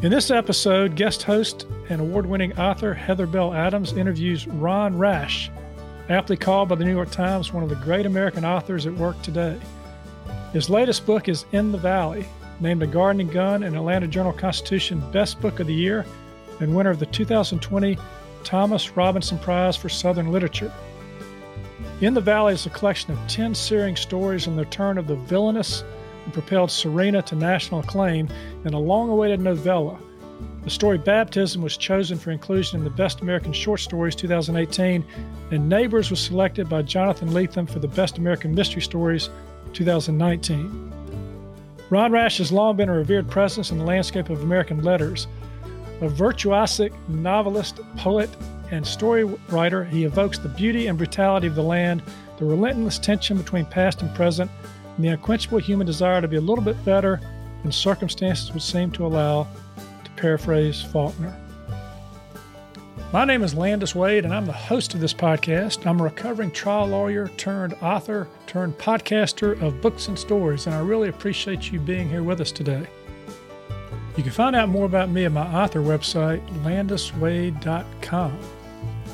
In this episode, guest host and award winning author Heather Bell Adams interviews Ron Rash, aptly called by the New York Times one of the great American authors at work today. His latest book is In the Valley, named a Garden and Gun and Atlanta Journal Constitution Best Book of the Year and winner of the 2020 Thomas Robinson Prize for Southern Literature. In the Valley is a collection of 10 searing stories on the turn of the villainous and propelled Serena to national acclaim in a long awaited novella. The story Baptism was chosen for inclusion in the Best American Short Stories 2018, and Neighbors was selected by Jonathan Lethem for the Best American Mystery Stories 2019. Ron Rash has long been a revered presence in the landscape of American letters. A virtuosic novelist, poet, and story writer, he evokes the beauty and brutality of the land, the relentless tension between past and present, and the unquenchable human desire to be a little bit better than circumstances would seem to allow, to paraphrase Faulkner. My name is Landis Wade, and I'm the host of this podcast. I'm a recovering trial lawyer turned author turned podcaster of books and stories, and I really appreciate you being here with us today. You can find out more about me at my author website, landiswade.com,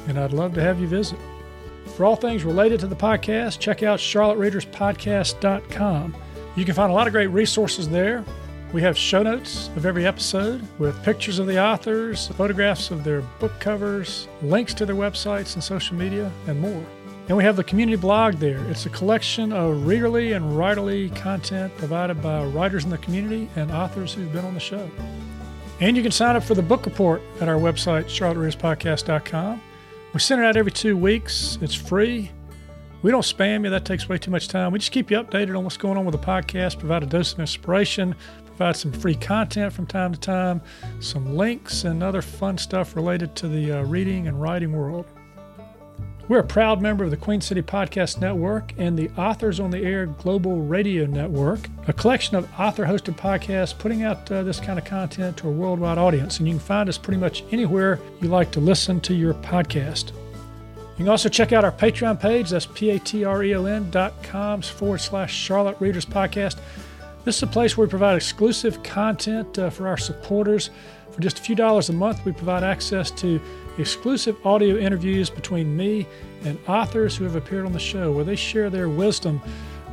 and I'd love to have you visit. For all things related to the podcast, check out charlottereaderspodcast.com. You can find a lot of great resources there. We have show notes of every episode with pictures of the authors, photographs of their book covers, links to their websites and social media, and more. And we have the community blog there. It's a collection of readerly and writerly content provided by writers in the community and authors who've been on the show. And you can sign up for the book report at our website, charlottereaderspodcast.com. We send it out every two weeks. It's free. We don't spam you, that takes way too much time. We just keep you updated on what's going on with the podcast, provide a dose of inspiration, provide some free content from time to time, some links, and other fun stuff related to the uh, reading and writing world. We're a proud member of the Queen City Podcast Network and the Authors on the Air Global Radio Network, a collection of author hosted podcasts putting out uh, this kind of content to a worldwide audience. And you can find us pretty much anywhere you like to listen to your podcast. You can also check out our Patreon page. That's p-a-t-r-e-o-n dot com forward slash Charlotte Readers Podcast. This is a place where we provide exclusive content uh, for our supporters. For just a few dollars a month, we provide access to exclusive audio interviews between me and authors who have appeared on the show where they share their wisdom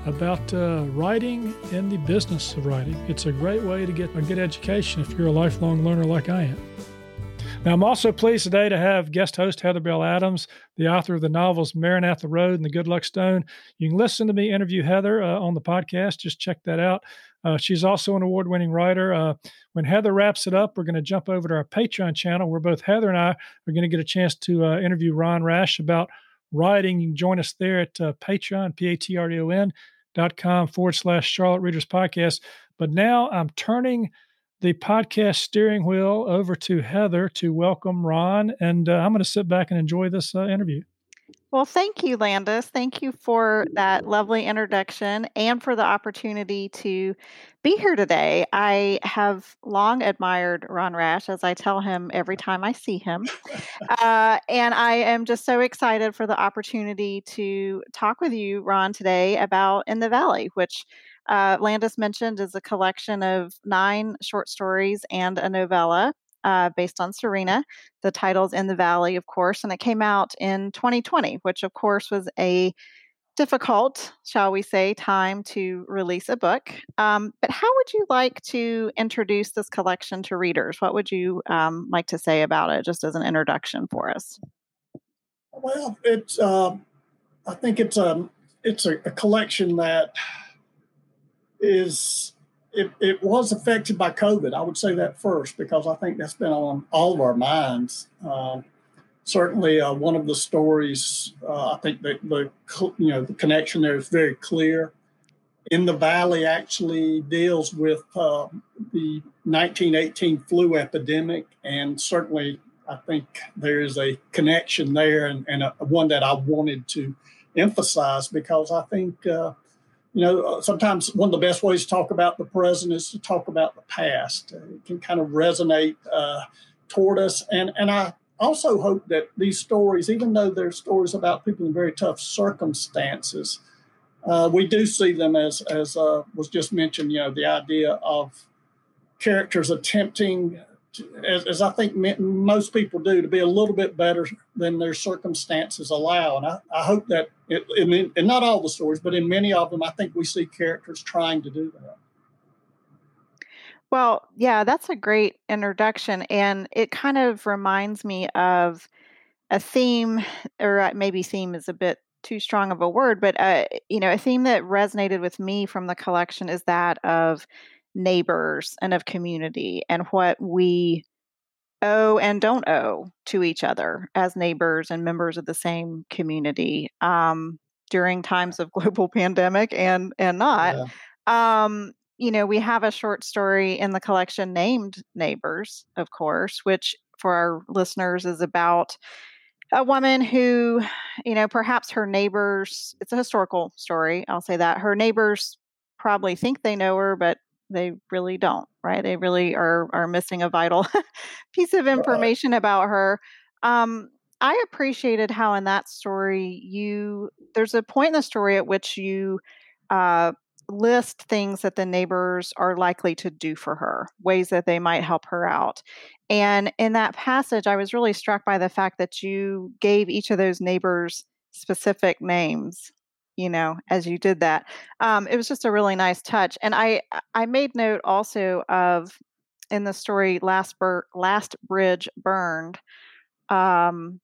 about uh, writing and the business of writing. It's a great way to get a good education if you're a lifelong learner like I am. Now, I'm also pleased today to have guest host Heather Bell Adams, the author of the novels Maranatha Road and The Good Luck Stone. You can listen to me interview Heather uh, on the podcast. Just check that out. Uh, she's also an award winning writer. Uh, when Heather wraps it up, we're going to jump over to our Patreon channel where both Heather and I are going to get a chance to uh, interview Ron Rash about writing. You can join us there at uh, Patreon, P A T R O N dot com forward slash Charlotte Readers Podcast. But now I'm turning the podcast steering wheel over to Heather to welcome Ron, and uh, I'm going to sit back and enjoy this uh, interview. Well, thank you, Landis. Thank you for that lovely introduction and for the opportunity to be here today. I have long admired Ron Rash, as I tell him every time I see him. Uh, and I am just so excited for the opportunity to talk with you, Ron, today about In the Valley, which uh, Landis mentioned is a collection of nine short stories and a novella uh, based on Serena. The title's In the Valley, of course, and it came out in 2020, which, of course, was a difficult, shall we say, time to release a book. Um, but how would you like to introduce this collection to readers? What would you um, like to say about it, just as an introduction for us? Well, it's. Uh, I think it's a it's a, a collection that is it, it was affected by COVID. I would say that first because I think that's been on all of our minds. Uh, certainly, uh, one of the stories uh, I think the, the you know the connection there is very clear. In the Valley actually deals with uh, the 1918 flu epidemic, and certainly I think there is a connection there, and, and a, one that I wanted to emphasize because I think uh, you know, uh, sometimes one of the best ways to talk about the present is to talk about the past. Uh, it can kind of resonate uh, toward us. And, and I also hope that these stories, even though they're stories about people in very tough circumstances, uh, we do see them as, as uh, was just mentioned, you know, the idea of characters attempting as, as, I think most people do, to be a little bit better than their circumstances allow. And I, I hope that, it, in, in not all the stories, but in many of them, I think we see characters trying to do that. Well, yeah, that's a great introduction. And it kind of reminds me of a theme, or uh, maybe theme is a bit too strong of a word, but, uh, you know, a theme that resonated with me from the collection is that of neighbors and of community and what we owe and don't owe to each other as neighbors and members of the same community um, during times of global pandemic and and not. Yeah. Um, you know, we have a short story in the collection named Neighbors, of course, which for our listeners is about a woman who, you know, perhaps her neighbors, it's a historical story, I'll say that. Her neighbors probably think they know her, but they really don't, right? They really are are missing a vital piece of information right. about her. Um, I appreciated how in that story you there's a point in the story at which you uh, list things that the neighbors are likely to do for her, ways that they might help her out. And in that passage, I was really struck by the fact that you gave each of those neighbors specific names you know as you did that. Um, it was just a really nice touch and i i made note also of in the story last Bur- last bridge burned um,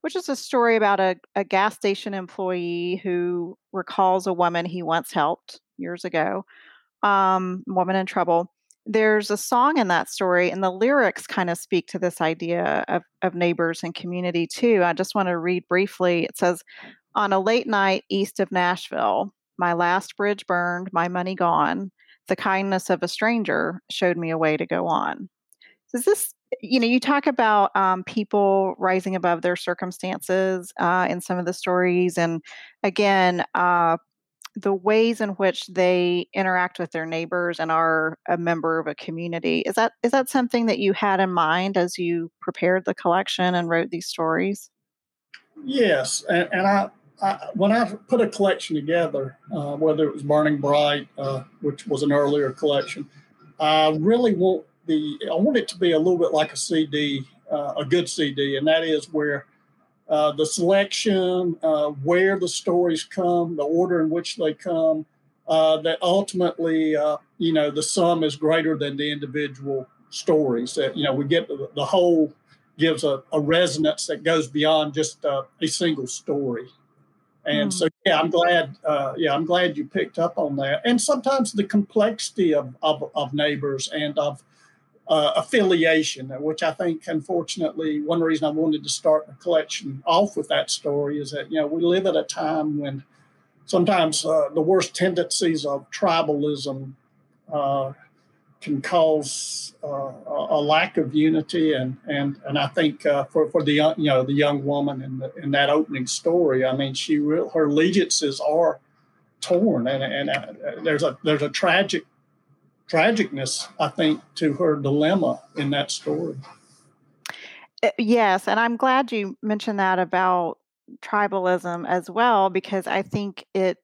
which is a story about a, a gas station employee who recalls a woman he once helped years ago um, woman in trouble. There's a song in that story and the lyrics kind of speak to this idea of, of neighbors and community too. I just want to read briefly. It says on a late night east of Nashville, my last bridge burned, my money gone. The kindness of a stranger showed me a way to go on. Is this, you know, you talk about um, people rising above their circumstances uh, in some of the stories, and again, uh, the ways in which they interact with their neighbors and are a member of a community. Is that is that something that you had in mind as you prepared the collection and wrote these stories? Yes, and, and I I, when I put a collection together, uh, whether it was Burning Bright, uh, which was an earlier collection, I really want the I want it to be a little bit like a CD, uh, a good CD, and that is where uh, the selection, uh, where the stories come, the order in which they come, uh, that ultimately, you know, the sum is greater than the individual stories. That you know, we get the, the whole gives a, a, resonance that goes beyond just a single story. And mm. so, yeah, I'm glad. Uh, yeah, I'm glad you picked up on that. And sometimes the complexity of of, of neighbors and of uh, affiliation, which I think, unfortunately, one reason I wanted to start the collection off with that story is that you know we live at a time when sometimes uh, the worst tendencies of tribalism uh, can cause uh, a lack of unity, and and and I think uh, for for the young, you know the young woman in the, in that opening story, I mean, she real, her allegiances are torn, and and uh, there's a there's a tragic tragicness, I think, to her dilemma in that story. Uh, yes, and I'm glad you mentioned that about tribalism as well because I think it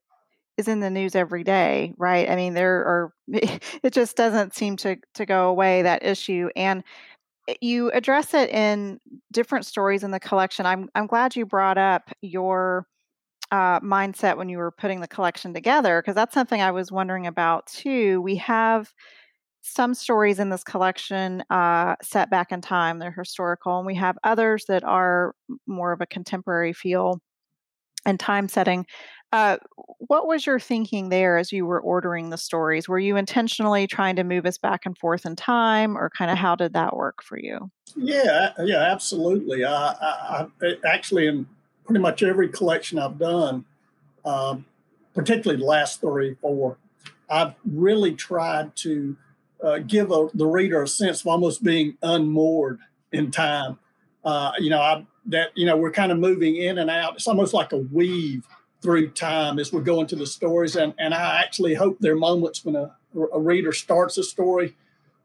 is in the news every day, right? I mean, there are it just doesn't seem to to go away that issue and eh, you address it in different stories in the collection. I'm I'm glad you brought up your uh, mindset when you were putting the collection together because that's something I was wondering about too. We have some stories in this collection uh, set back in time; they're historical, and we have others that are more of a contemporary feel and time setting. Uh, what was your thinking there as you were ordering the stories? Were you intentionally trying to move us back and forth in time, or kind of how did that work for you? Yeah, yeah, absolutely. I, I, I actually, in pretty much every collection I've done, um, particularly the last three, four, I've really tried to uh, give a, the reader a sense of almost being unmoored in time uh, you know, I, that you know we're kind of moving in and out. It's almost like a weave through time as we go into the stories, and and I actually hope there are moments when a, a reader starts a story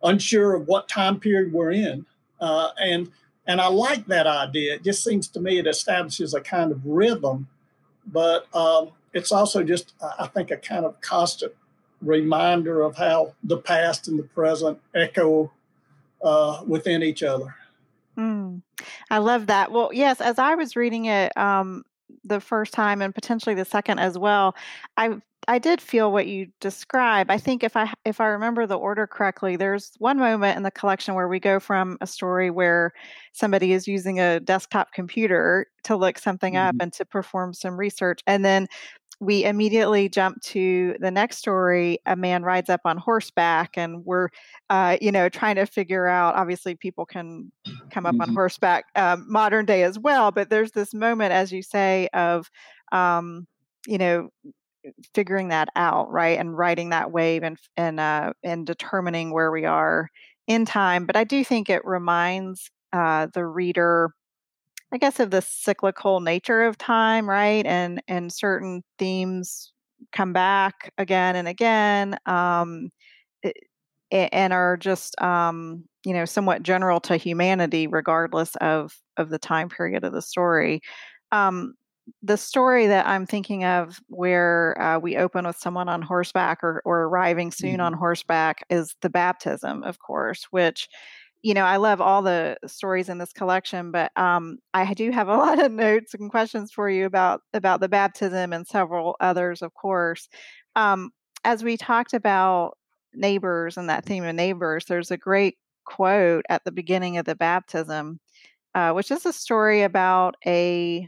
unsure of what time period we're in, uh, and and I like that idea. It just seems to me it establishes a kind of rhythm, but um, it's also just I think a kind of constant reminder of how the past and the present echo uh, within each other. Mm, I love that. Well, yes, as I was reading it um, the first time and potentially the second as well, I I did feel what you describe. I think if I if I remember the order correctly, there's one moment in the collection where we go from a story where somebody is using a desktop computer to look something mm-hmm. up and to perform some research, and then we immediately jump to the next story a man rides up on horseback and we're uh, you know trying to figure out obviously people can come up mm-hmm. on horseback um, modern day as well but there's this moment as you say of um, you know figuring that out right and riding that wave and and uh, and determining where we are in time but i do think it reminds uh, the reader I guess of the cyclical nature of time, right? And and certain themes come back again and again, um, it, and are just um, you know somewhat general to humanity, regardless of of the time period of the story. Um, the story that I'm thinking of, where uh, we open with someone on horseback or, or arriving soon mm-hmm. on horseback, is the baptism, of course, which you know, I love all the stories in this collection, but um, I do have a lot of notes and questions for you about about the baptism and several others, of course. Um, as we talked about neighbors and that theme of neighbors, there's a great quote at the beginning of the baptism, uh, which is a story about a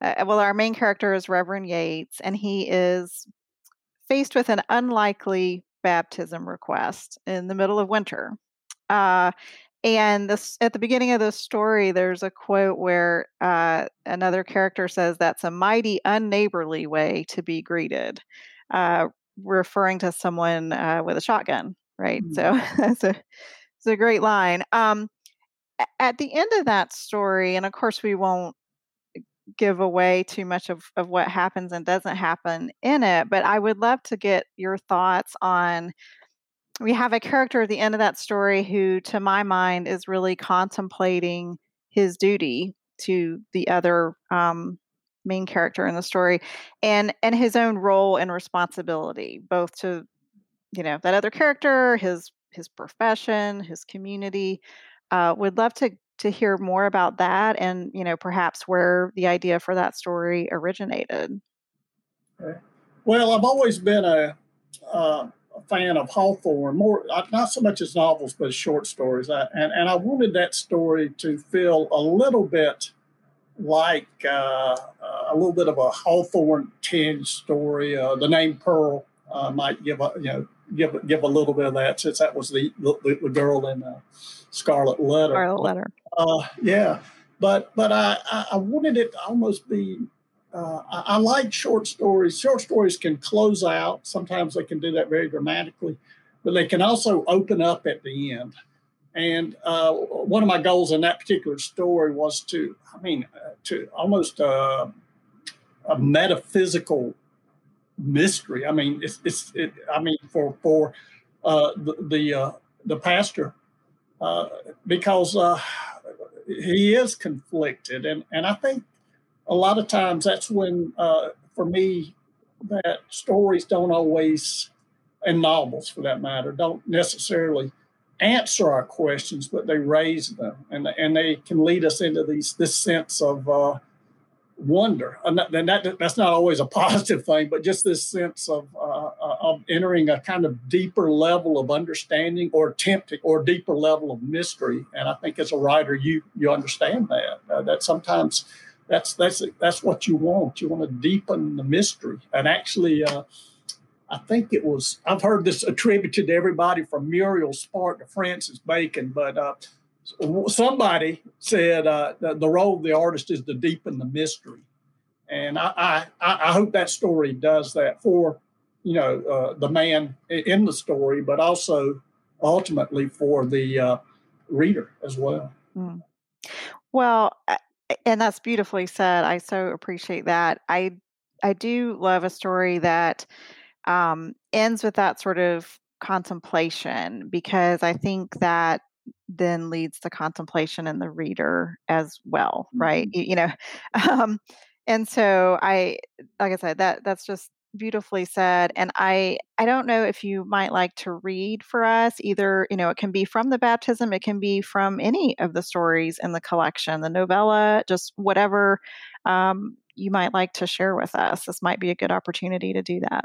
uh, well, our main character is Reverend Yates, and he is faced with an unlikely baptism request in the middle of winter. Uh, and this at the beginning of the story, there's a quote where uh, another character says, "That's a mighty unneighborly way to be greeted," uh, referring to someone uh, with a shotgun. Right. Mm-hmm. So that's a it's a great line. Um, at the end of that story, and of course we won't give away too much of, of what happens and doesn't happen in it, but I would love to get your thoughts on we have a character at the end of that story who, to my mind, is really contemplating his duty to the other um, main character in the story and and his own role and responsibility both to you know that other character his his profession his community uh, would love to to hear more about that and you know perhaps where the idea for that story originated. Well i've always been a uh, a fan of Hawthorne, more uh, not so much as novels, but as short stories. I, and, and I wanted that story to feel a little bit like uh, a little bit of a Hawthorne tinge story. Uh, the name Pearl uh, might give a you know give give a little bit of that since that was the the, the girl in uh, Scarlet Letter. Scarlet Letter. Uh, yeah, but but I I wanted it to almost be uh, I, I, like short stories. Short stories can close out. Sometimes they can do that very dramatically, but they can also open up at the end. And uh, one of my goals in that particular story was to, I mean, uh, to almost uh, a metaphysical mystery. I mean, it's, it's it, I mean, for for uh, the the, uh, the pastor, because he is conflicted, and and I think a lot of times that's when, uh, for me, that stories don't always, and novels for that matter, don't necessarily answer our questions, but they raise them, and and they can lead us into these this sense of uh, wonder. And that, that, that's not always a positive thing, but just this sense of uh, uh, of entering a kind of deeper level of understanding or attempting or deeper level of mystery. And I think as a writer, you you understand that uh, that sometimes that's that's that's what you want. You want to deepen the mystery. And actually, uh, I think it was I've heard this attributed to everybody from Muriel Spark to Francis Bacon, but uh, somebody said uh, the, the, role of the artist is to deepen the mystery, and I I, I hope that story does that for you know uh, the man in the story, but also ultimately for the uh, reader as well. Mm. Well, and that's beautifully said. I so appreciate that. I I do love a story that um, ends with that sort of contemplation because I think that then leads to contemplation in the reader as well, right? Mm-hmm. You, you, know, um, and so I, like I said, that that's just beautifully said. And I I don't know if you might like to read for us either. You know, it can be from the baptism, it can be from any of the stories in the collection, the novella, just whatever um, you might like to share with us. This might be a good opportunity to do that.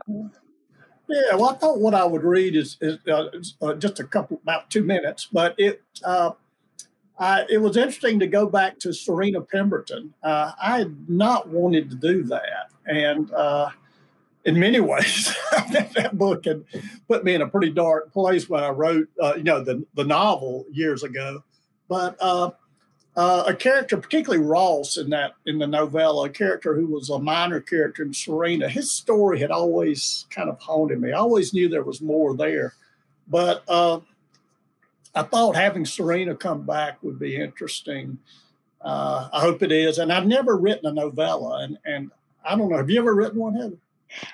Yeah, well, I thought what I would read is, is, uh, uh, just a couple, about two minutes, but it uh, I, it was interesting to go back to Serena Pemberton. Uh, I had not wanted to do that, and uh, in many ways, that book had put me in a pretty dark place when I wrote, uh, you know, the the novel years ago. But uh, a character, particularly Ross in that in the novella, a character who was a minor character in Serena. His story had always kind of haunted me. I always knew there was more there, but uh, I thought having Serena come back would be interesting. Uh, I hope it is. And I've never written a novella, and and I don't know. Have you ever written one, Heather?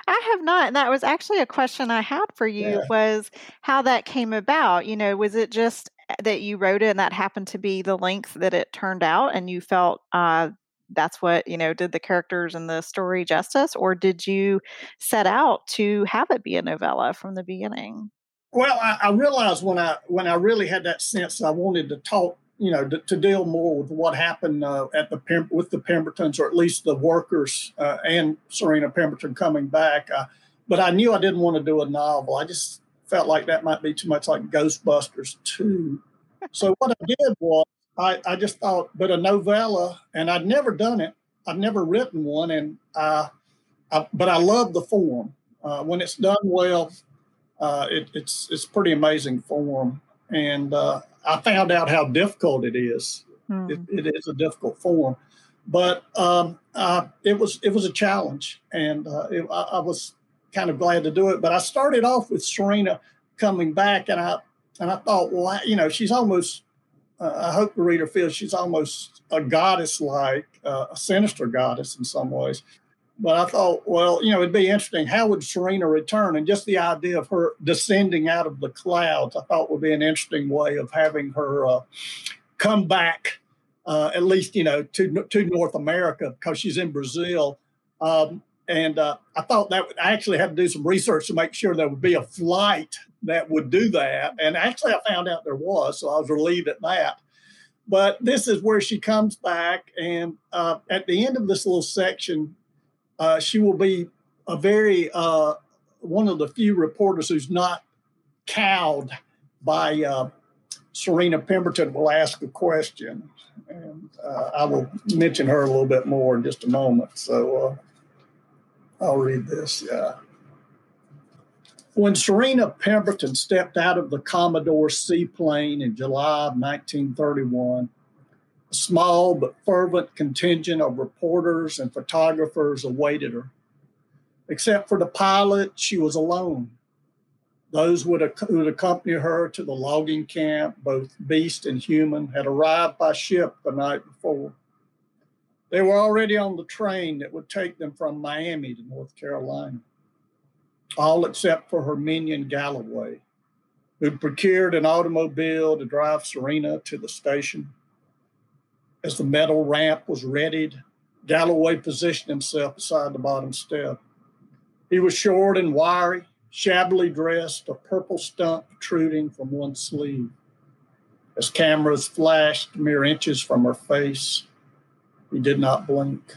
I have not. And that was actually a question I had for you yeah. was how that came about. You know, was it just that you wrote it and that happened to be the length that it turned out and you felt uh, that's what you know did the characters and the story justice or did you set out to have it be a novella from the beginning well i, I realized when i when i really had that sense i wanted to talk you know to, to deal more with what happened uh, at the with the pembertons or at least the workers uh, and serena pemberton coming back uh, but i knew i didn't want to do a novel i just felt like that might be too much like Ghostbusters 2. So what I did was I, I just thought, but a novella, and I'd never done it. I've never written one, and uh, I, but I love the form. Uh, when it's done well, uh, it, it's it's pretty amazing form. And uh, I found out how difficult it is. Mm. It, it is a difficult form, but um, uh, it was it was a challenge, and uh, it, I, I was kind of glad to do it. But I started off with Serena coming back, and I and I thought, well, you know, she's almost. Uh, I hope the reader feels she's almost a goddess-like, uh, a sinister goddess in some ways. But I thought, well, you know, it'd be interesting. How would Serena return? And just the idea of her descending out of the clouds, I thought would be an interesting way of having her uh, come back, uh, at least, you know, to to North America because she's in Brazil. Um, and uh, I thought that would, I actually had to do some research to make sure there would be a flight that would do that. And actually, I found out there was, so I was relieved at that. But this is where she comes back. And uh, at the end of this little section, uh, she will be a very, uh, one of the few reporters who's not cowed by uh, Serena Pemberton will ask a question. And uh, I will mention her a little bit more in just a moment. So, I'll read this. Yeah. When Serena Pemberton stepped out of the Commodore seaplane in July of 1931, a small but fervent contingent of reporters and photographers awaited her. Except for the pilot, she was alone. Those who would accompany her to the logging camp, both beast and human, had arrived by ship the night before. They were already on the train that would take them from Miami to North Carolina, all except for her minion Galloway, who procured an automobile to drive Serena to the station. As the metal ramp was readied, Galloway positioned himself beside the bottom step. He was short and wiry, shabbily dressed, a purple stump protruding from one sleeve. As cameras flashed mere inches from her face, he did not blink.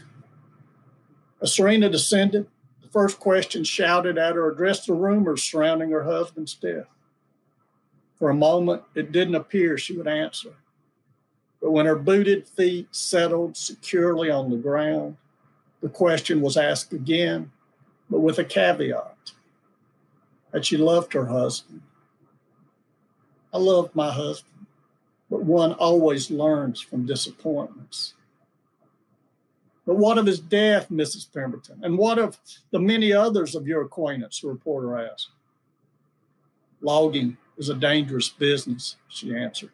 As Serena descended, the first question shouted at her addressed the rumors surrounding her husband's death. For a moment, it didn't appear she would answer. But when her booted feet settled securely on the ground, the question was asked again, but with a caveat that she loved her husband. I loved my husband, but one always learns from disappointments. But what of his death, Mrs. Pemberton? And what of the many others of your acquaintance? The reporter asked. Logging is a dangerous business, she answered.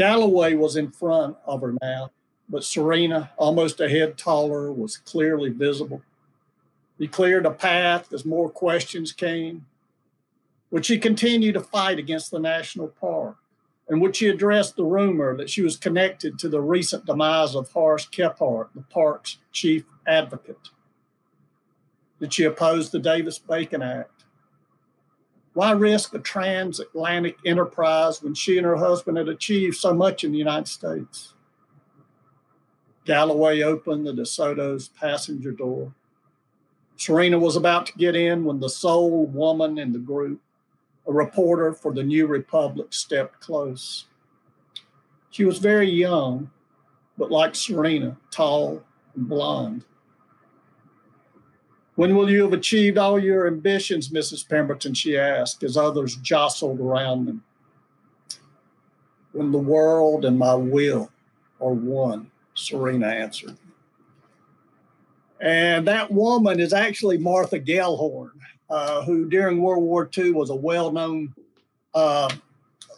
Galloway was in front of her now, but Serena, almost a head taller, was clearly visible. He cleared a path as more questions came. Would she continue to fight against the national park? And would she address the rumor that she was connected to the recent demise of Horace Kephart, the park's chief advocate? Did she oppose the Davis Bacon Act? Why risk a transatlantic enterprise when she and her husband had achieved so much in the United States? Galloway opened the DeSoto's passenger door. Serena was about to get in when the sole woman in the group, a reporter for the New Republic, stepped close. She was very young, but like Serena, tall and blonde. When will you have achieved all your ambitions, Mrs. Pemberton? She asked as others jostled around them. When the world and my will are one, Serena answered. And that woman is actually Martha Gellhorn, uh, who during World War II was a well known uh,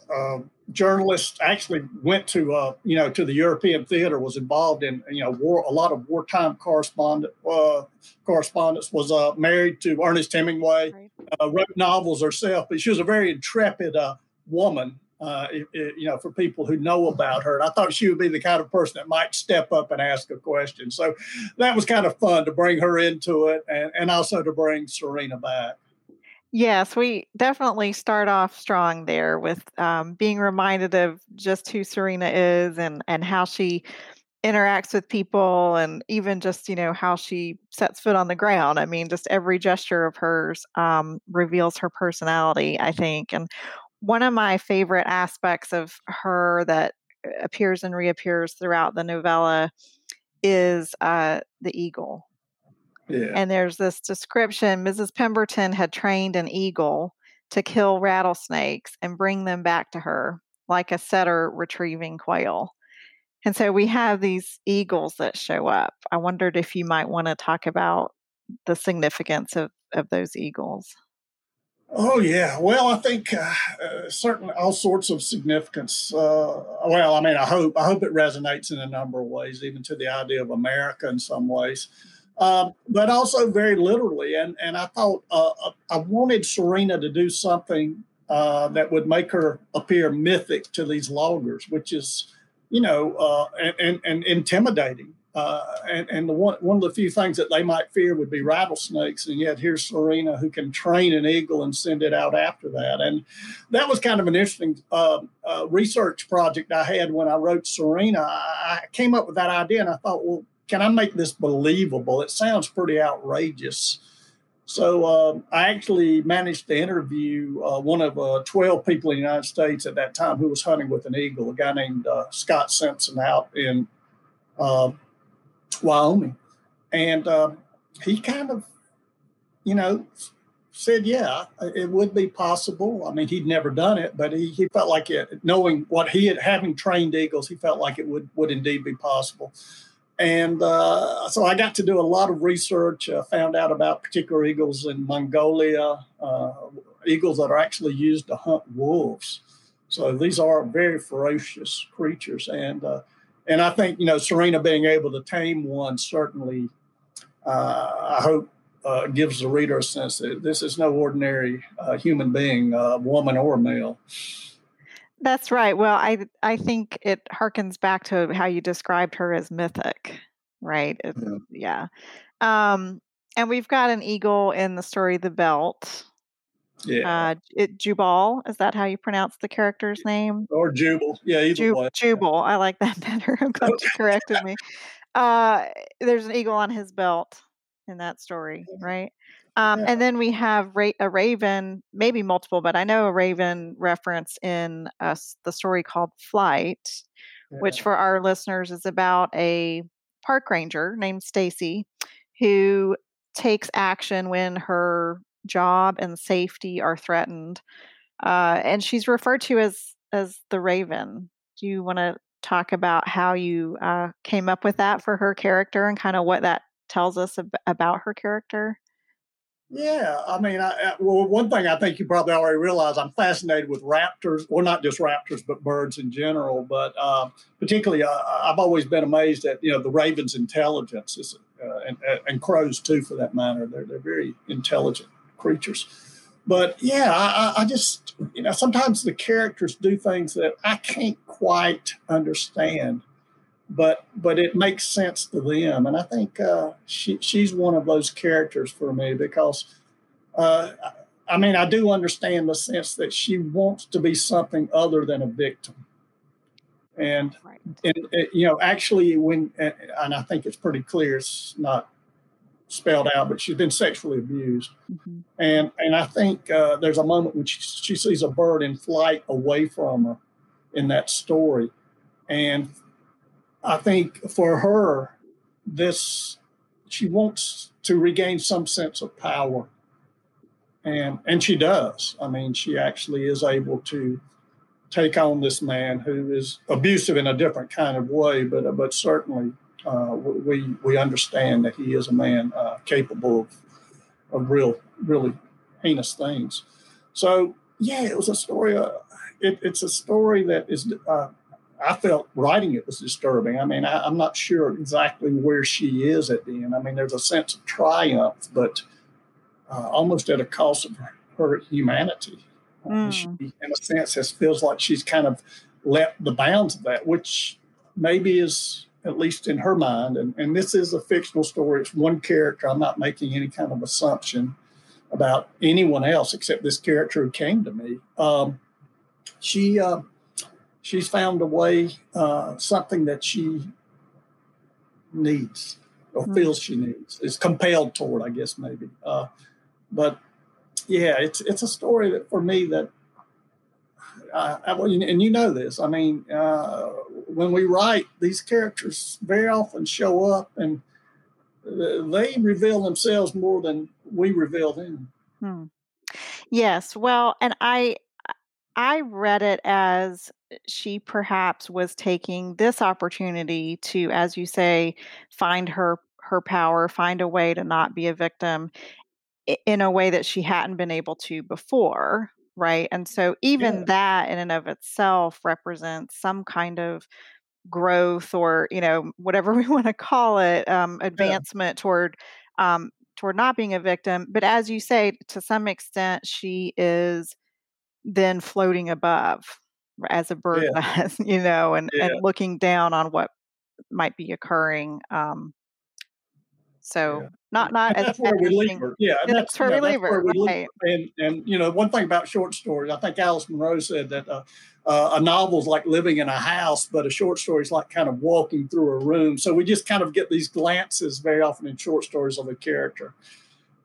uh, journalist. Actually, went to uh, you know to the European theater, was involved in you know war, a lot of wartime correspondent uh, correspondence. Was uh, married to Ernest Hemingway, wrote novels herself, but she was a very intrepid woman uh, you know, for people who know about her. And I thought she would be the kind of person that might step up and ask a question. So that was kind of fun to bring her into it and, and also to bring Serena back. Yes, we definitely start off strong there with um, being reminded of just who Serena is and, and how she interacts with people and even just you know how she sets foot on the ground i mean just every gesture of hers um, reveals her personality i think and one of my favorite aspects of her that uh, appears and reappears throughout the novella is uh, the eagle. Yeah. And there's this description Mrs. Pemberton had trained an eagle to kill rattlesnakes and bring them back to her, like a setter retrieving quail. And so we have these eagles that show up. I wondered if you might want to talk about the significance of, of those eagles. Oh yeah, well, I think uh, uh, certainly all sorts of significance. Uh, well, I mean, I hope I hope it resonates in a number of ways, even to the idea of America in some ways, um, but also very literally. And and I thought uh, uh I wanted Serena to do something uh, that would make her appear mythic to these loggers, which is, you know, and, and, and intimidating. Uh, and, and the one, one of the few things that they might fear would be rattlesnakes. And yet here's Serena who can train an eagle and send it out after that. And that was kind of an interesting uh, uh, research project I had when I wrote Serena. I, I came up with that idea and I thought, well, can I make this believable? It sounds pretty outrageous. So uh, I actually managed to interview uh, one of uh, 12 people in the United States at that time who was hunting with an eagle, a guy named uh, Scott Simpson out in uh, Wyoming. And uh, he kind of, you know, said, yeah, it would be possible. I mean, he'd never done it, but he, he felt like it, knowing what he had, having trained eagles, he felt like it would, would indeed be possible. And uh, so I got to do a lot of research, uh, found out about particular eagles in Mongolia, uh, eagles that are actually used to hunt wolves. So these are very ferocious creatures. And uh, and I think you know Serena being able to tame one certainly, uh, I hope, uh, gives the reader a sense that this is no ordinary human being, woman or male. That's right. Well, I I think it harkens back to how you described her as mythic, right? It, yeah. yeah. Um, and we've got an eagle in the story The Belt. Yeah. Uh, it, Jubal, is that how you pronounce the character's name? Or Jubal. Yeah, either Ju- way. Jubal. I like that better. I'm glad you corrected me. Uh, there's an eagle on his belt in that story, right? Um, yeah. And then we have ra- a raven, maybe multiple, but I know a raven reference in uh, the story called Flight, yeah. which for our listeners is about a park ranger named Stacy who takes action when her job and safety are threatened. Uh, and she's referred to as as the Raven. Do you want to talk about how you uh, came up with that for her character and kind of what that tells us ab- about her character? Yeah, I mean, I, I, well, one thing I think you probably already realize, I'm fascinated with raptors. Well, not just raptors, but birds in general. But uh, particularly, uh, I've always been amazed at you know the raven's intelligence, uh, and, and, crows too, for that matter. They're they're very intelligent creatures. But yeah, I, I just you know sometimes the characters do things that I can't quite understand but but it makes sense to them. And I think uh, she she's one of those characters for me because uh, I mean I do understand the sense that she wants to be something other than a victim. And, right. and, and you know actually when and I think it's pretty clear it's not spelled out, but she's been sexually abused. Mm-hmm. And and I think uh, there's a moment when she, she sees a bird in flight away from her in that story. And I think for her, this she wants to regain some sense of power, and and she does. I mean, she actually is able to take on this man who is abusive in a different kind of way, but but certainly uh, we we understand that he is a man uh, capable of of real really heinous things. So yeah, it was a story. Uh, it, it's a story that is uh, I felt writing it was disturbing. I mean, I, am not sure exactly where she is at the end. I mean, there's a sense of triumph, but uh, almost at a cost of her, her humanity. Mm. She, in a sense, has, feels like she's kind of left the bounds of that, which maybe is at least in her mind. And, and this is a fictional story. It's one character. I'm not making any kind of assumption about anyone else except this character who came to me. Um, she. Uh, she's found a way, uh, something that she needs or mm-hmm. feels she needs, is compelled toward, I guess maybe. Uh, but yeah, it's it's a story that for me that. Uh, and you know this. I mean, uh, when we write, these characters very often show up and they reveal themselves more than we reveal them. Hmm. Yes. Well, and I I read it as eh, she perhaps was taking this opportunity to, as you say, find her her power, find a way to not be a victim in a way that she hadn't been able to before, right? And so even yeah. that in and of itself represents some kind of growth or, you know, whatever we want to call it, um, advancement yeah. toward um, toward not being a victim. But as you say, to some extent, she is then floating above as a bird yeah. does, you know, and, yeah. and looking down on what might be occurring. Um, so yeah. not not as that's where we leave. Yeah, that's, where, yeah, we leave her. Right. And and you know, one thing about short stories, I think Alice Munro said that uh, uh, a novel is like living in a house, but a short story is like kind of walking through a room. So we just kind of get these glances very often in short stories of a character.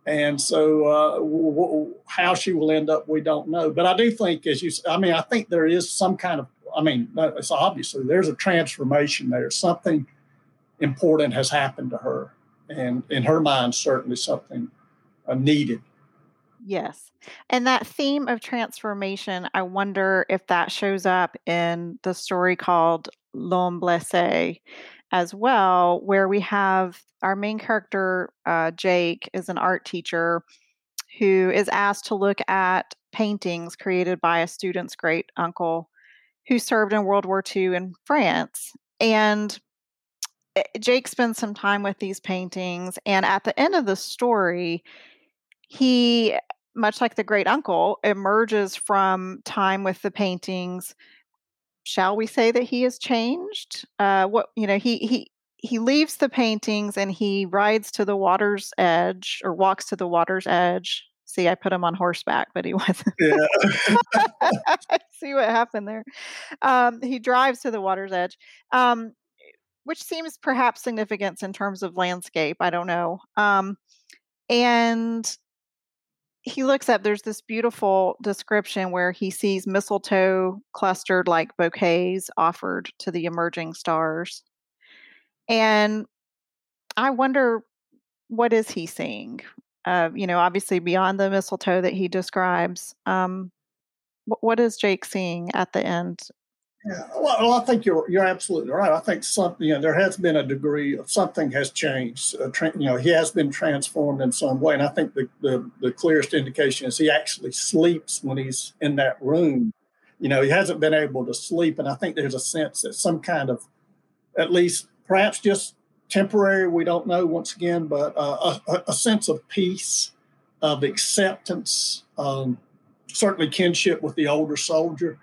And so, uh, w- w- how she will end up, we don't know. But I do think, as you, I mean, I think there is some kind of, I mean, it's obviously there's a transformation there. Something important has happened to her, and in her mind, certainly something uh, needed. Yes. And that theme of transformation, I wonder if that shows up in the story called L'Homme Blessé as well, where we have our main character, uh, Jake, is an art teacher who is asked to look at paintings created by a student's great uncle who served in World War II in France. And eh, Jake spends some time with these paintings. And at the end of the story, he, much like the great uncle, emerges from time with the paintings shall we say that he has changed? Uh, what you know, he he he leaves the paintings and he rides to the water's edge or walks to the water's edge. See, I put him on horseback, but he wasn't. Yeah. See what happened there. Um, he drives to the water's edge, um, which seems perhaps significance in terms of landscape. I don't know. Um, and he looks up there's this beautiful description where he sees mistletoe clustered like bouquets offered to the emerging stars. And i wonder what is he seeing? Uh, you know obviously beyond the mistletoe that he describes um, what, what is jake seeing at the end Yeah, well, I think you're you're absolutely right. I think something you know, there has been a degree of something has changed. Uh, tra- you know, he has been transformed in some way, and I think the, the the clearest indication is he actually sleeps when he's in that room. You know, he hasn't been able to sleep, and I think there's a sense that some kind of, at least perhaps just temporary, we don't know once again, but uh, a, a, sense of peace, of acceptance, um, certainly kinship with the older soldier.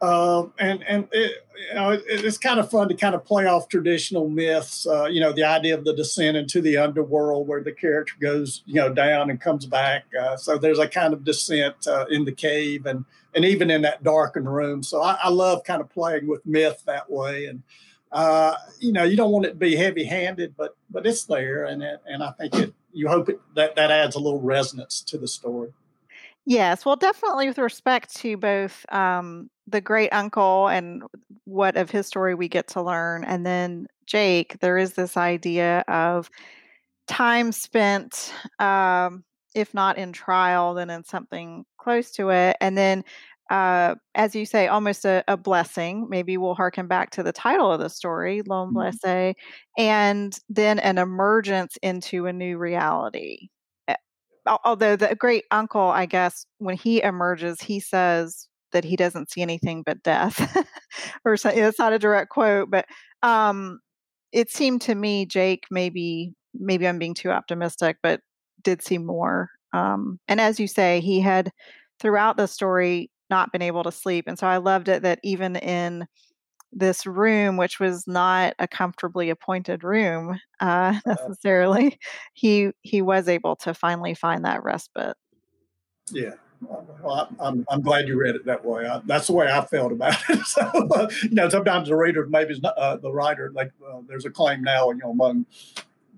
Uh, and and it, you know, it, it's kind of fun to kind of play off traditional myths. Uh, you know, the idea of the descent into the underworld, where the character goes, you know, down and comes back. Uh, so there's a kind of descent uh, in the cave, and and even in that darkened room. So I, I love kind of playing with myth that way. And uh, you know, you don't want it to be heavy-handed, but but it's there, and it, and I think it. You hope it, that that adds a little resonance to the story. Yes, well, definitely with respect to both um, the great uncle and what of his story we get to learn, and then Jake, there is this idea of time spent, um, if not in trial, then in something close to it, and then uh, as you say, almost a, a, blessing. Maybe we'll harken back to the title of the story, L'Homme mm-hmm. Blesse, and then an emergence into a new reality. Although the great uncle, I guess, when he emerges, he says that he doesn't see anything but death, or. It's not a direct quote, but um, it seemed to me, Jake, maybe maybe I'm being too optimistic, but did see more. Um, and as you say, he had throughout the story not been able to sleep. And so I loved it that even in this room, which was not a comfortably appointed room uh, necessarily, he he was able to finally find that respite. Yeah. Well, I'm, I'm glad you read it that way. I, that's the way I felt about it. so, uh, you know, sometimes the reader, maybe is not, uh, the writer, like there's a claim now, you know, among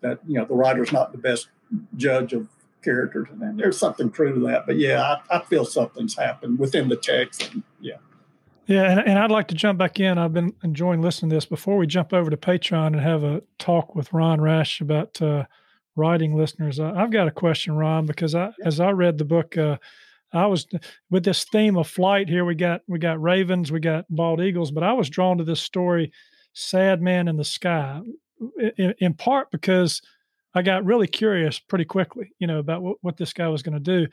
that, you know, the writer's not the best judge of characters, and there's something true to that. But yeah, I, I feel something's happened within the text. And, yeah. Yeah, and, and I'd like to jump back in. I've been enjoying listening to this. Before we jump over to Patreon and have a talk with Ron Rash about uh, writing listeners, I, have got a question, Ron, because I, as I read the book, uh, I was with this theme of flight here. We got we got ravens, we got bald eagles, but I was drawn to this story, "Sad Man in the Sky," in, in part because I got really curious pretty quickly, you know, about what, what this guy was going to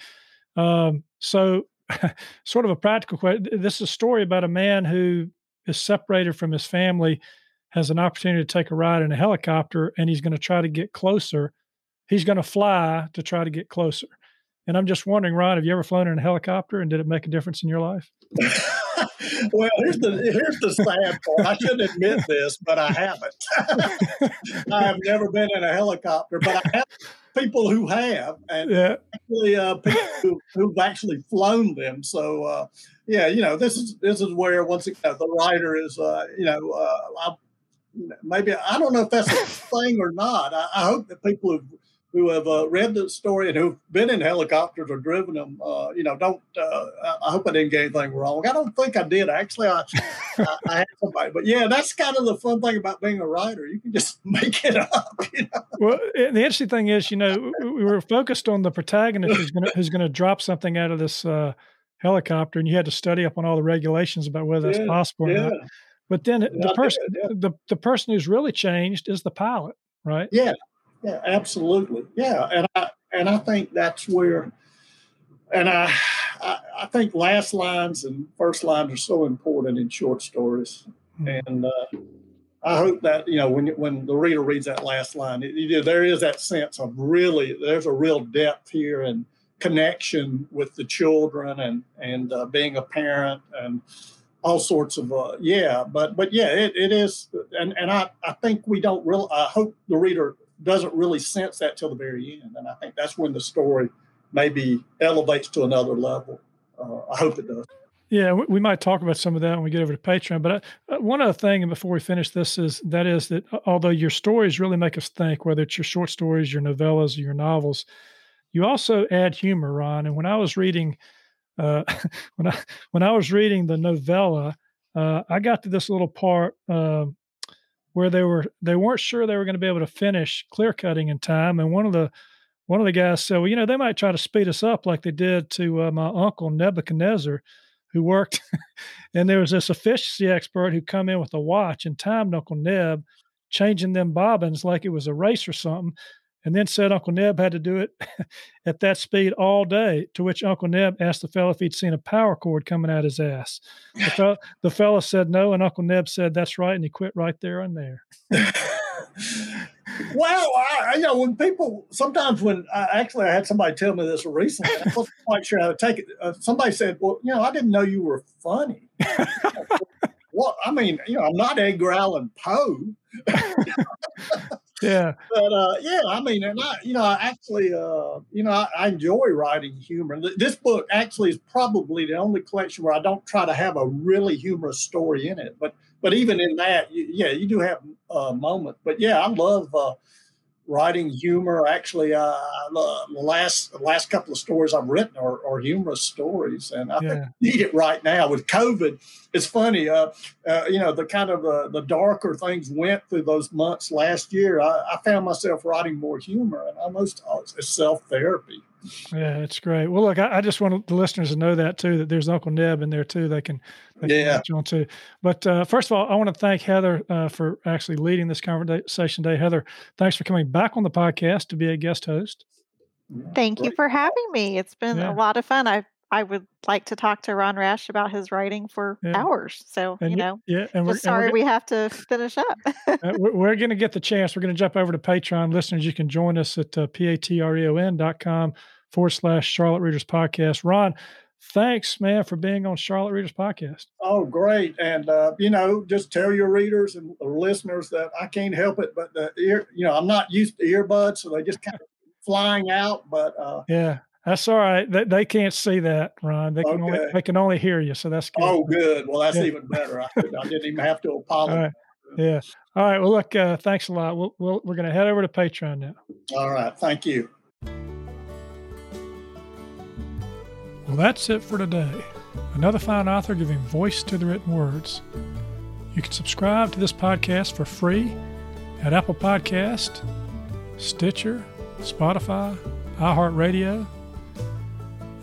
do. Um, so, sort of a practical question. This is a story about a man who is separated from his family, has an opportunity to take a ride in a helicopter, and he's going to try to get closer. He's going to fly to try to get closer. And I'm just wondering, Ron, have you ever flown in a helicopter, and did it make a difference in your life? well, here's the here's the sad part. I shouldn't admit this, but I haven't. I have never been in a helicopter, but I have people who have, and yeah. actually uh, people who, who've actually flown them. So uh, yeah, you know, this is this is where once again the writer is, uh, you know, uh, I, maybe I don't know if that's a thing or not. I, I hope that people who who have uh, read the story and who've been in helicopters or driven them, uh, you know, don't. Uh, I hope I didn't get anything wrong. I don't think I did. Actually, I, I, I, had somebody, but yeah, that's kind of the fun thing about being a writer. You can just make it up. You know? Well, the interesting thing is, you know, we were focused on the protagonist who's going who's going to drop something out of this uh, helicopter, and you had to study up on all the regulations about whether that's yeah, possible yeah. or not. But then the person, yeah. the the person who's really changed is the pilot, right? Yeah, yeah, absolutely. Yeah, and I and I think that's where, and I, I, I think last lines and first lines are so important in short stories, mm-hmm. and uh, I hope that you know when when the reader reads that last line, it, it, there is that sense of really there's a real depth here and connection with the children and and uh, being a parent and all sorts of uh, yeah but but yeah it, it is and and I, I think we don't real I hope the reader doesn't really sense that till the very end. And I think that's when the story maybe elevates to another level. Uh, I hope it does. Yeah, we, might talk about some of that when we get over to Patreon. But uh, one other thing, and before we finish this, is that is that uh, although your stories really make us think, whether it's your short stories, your novellas, your novels, you also add humor, Ron. And when I was reading, uh, when I when I was reading the novella, uh, I got to this little part um, where they were they weren't sure they were going to be able to finish clear cutting in time, and one of the one of the guys said, "Well, you know, they might try to speed us up like they did to uh, my uncle Nebuchadnezzar." who worked, and there was this efficiency expert who come in with a watch and timed Uncle Neb, changing them bobbins like it was a race or something, and then said Uncle Neb had to do it at that speed all day. To which Uncle Neb asked the fellow if he'd seen a power cord coming out his ass. The, fellow, the said no, and Uncle Neb said that's right, and he quit right there and there. well, I, you know, when people sometimes when I, actually I had somebody tell me this recently, I wasn't quite sure how to take it. Uh, somebody said, "Well, you know, I didn't know you were funny." well, I mean, you know, I'm not Edgar Allan Poe. Yeah, but uh, yeah, I mean, and I, you know, I actually, uh, you know, I, I, enjoy writing humor. This book actually is probably the only collection where I don't try to have a really humorous story in it, but but even in that, you, yeah, you do have uh, moments. But yeah, I love uh, writing humor. Actually, uh, the last the last couple of stories I've written are, are humorous stories, and I yeah. need it right now with COVID. It's funny, uh, uh, you know, the kind of uh, the darker things went through those months last year. I, I found myself writing more humor, and almost it's self therapy. Yeah, it's great. Well, look, I, I, just want the listeners to know that too, that there's Uncle Neb in there too. They can, they yeah. Can on too. But uh, first of all, I want to thank Heather uh, for actually leading this conversation today. Heather, thanks for coming back on the podcast to be a guest host. Thank you for having me. It's been yeah. a lot of fun. I I would like to talk to Ron Rash about his writing for yeah. hours. So and you know, yeah, and we're sorry and we're, we have to finish up. uh, we're, we're going to get the chance. We're going to jump over to Patreon. Listeners, you can join us at uh, patreon dot com forward slash Charlotte Readers Podcast. Ron, thanks, man, for being on Charlotte Readers Podcast. Oh, great. And, uh, you know, just tell your readers and listeners that I can't help it, but the ear, you know, I'm not used to earbuds, so they just kind of flying out. But uh, yeah. That's all right. They, they can't see that, Ron. They can okay. only they can only hear you. So that's good. Oh, good. Well, that's yeah. even better. I, I, didn't even have to apologize. All right. Yeah. All right. Well, look. Uh, thanks a lot. We'll, we'll we're going to head over to Patreon now. All right. Thank you. Well, that's it for today. Another fine author giving voice to the written words. You can subscribe to this podcast for free at Apple Podcast, Stitcher, Spotify, iHeartRadio,